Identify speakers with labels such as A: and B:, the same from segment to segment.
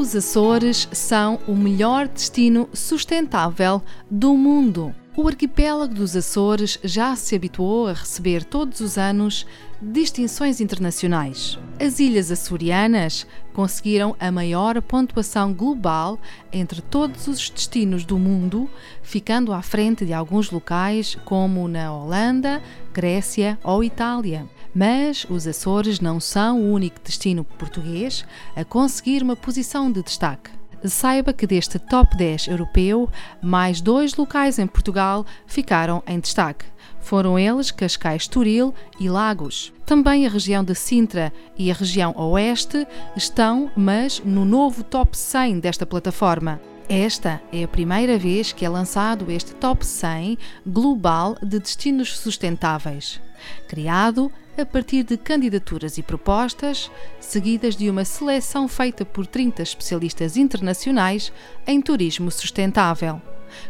A: Os Açores são o melhor destino sustentável do mundo. O arquipélago dos Açores já se habituou a receber todos os anos distinções internacionais. As ilhas açorianas conseguiram a maior pontuação global entre todos os destinos do mundo, ficando à frente de alguns locais como na Holanda, Grécia ou Itália. Mas os Açores não são o único destino português a conseguir uma posição de destaque. Saiba que deste top 10 europeu, mais dois locais em Portugal ficaram em destaque. Foram eles Cascais Turil e Lagos. Também a região de Sintra e a região Oeste estão, mas no novo top 100 desta plataforma. Esta é a primeira vez que é lançado este Top 100 global de destinos sustentáveis, criado a partir de candidaturas e propostas, seguidas de uma seleção feita por 30 especialistas internacionais em turismo sustentável,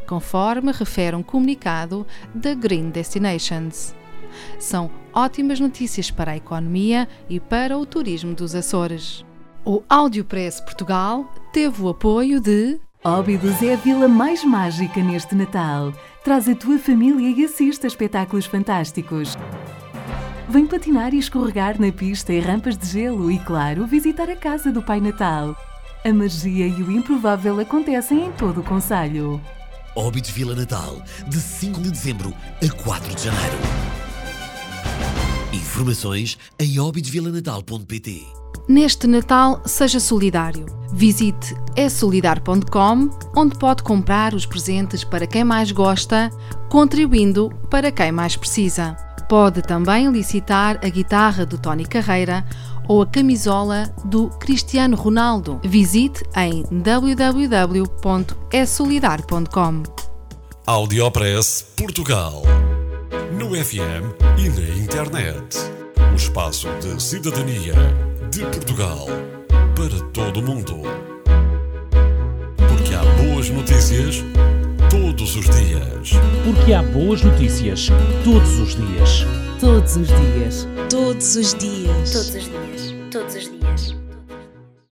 A: conforme refere um comunicado da Green Destinations. São ótimas notícias para a economia e para o turismo dos Açores. O Audiopress Portugal teve o apoio de
B: Óbidos é a vila mais mágica neste Natal. Traz a tua família e assista a espetáculos fantásticos. Vem patinar e escorregar na pista e rampas de gelo e, claro, visitar a casa do Pai Natal. A magia e o improvável acontecem em todo o Conselho.
C: Óbidos Vila Natal, de 5 de dezembro a 4 de janeiro. Informações em óbidosvilanatal.pt
A: Neste Natal, seja solidário. Visite essolidar.com, onde pode comprar os presentes para quem mais gosta, contribuindo para quem mais precisa. Pode também licitar a guitarra do Tony Carreira ou a camisola do Cristiano Ronaldo. Visite em www.essolidar.com.
D: Audiopress Portugal. No FM e na internet. O espaço de cidadania de Portugal para todo o mundo. Porque há boas notícias todos os dias.
E: Porque há boas notícias todos os dias.
B: Todos os dias.
F: Todos os dias.
G: Todos os dias. Todos os dias.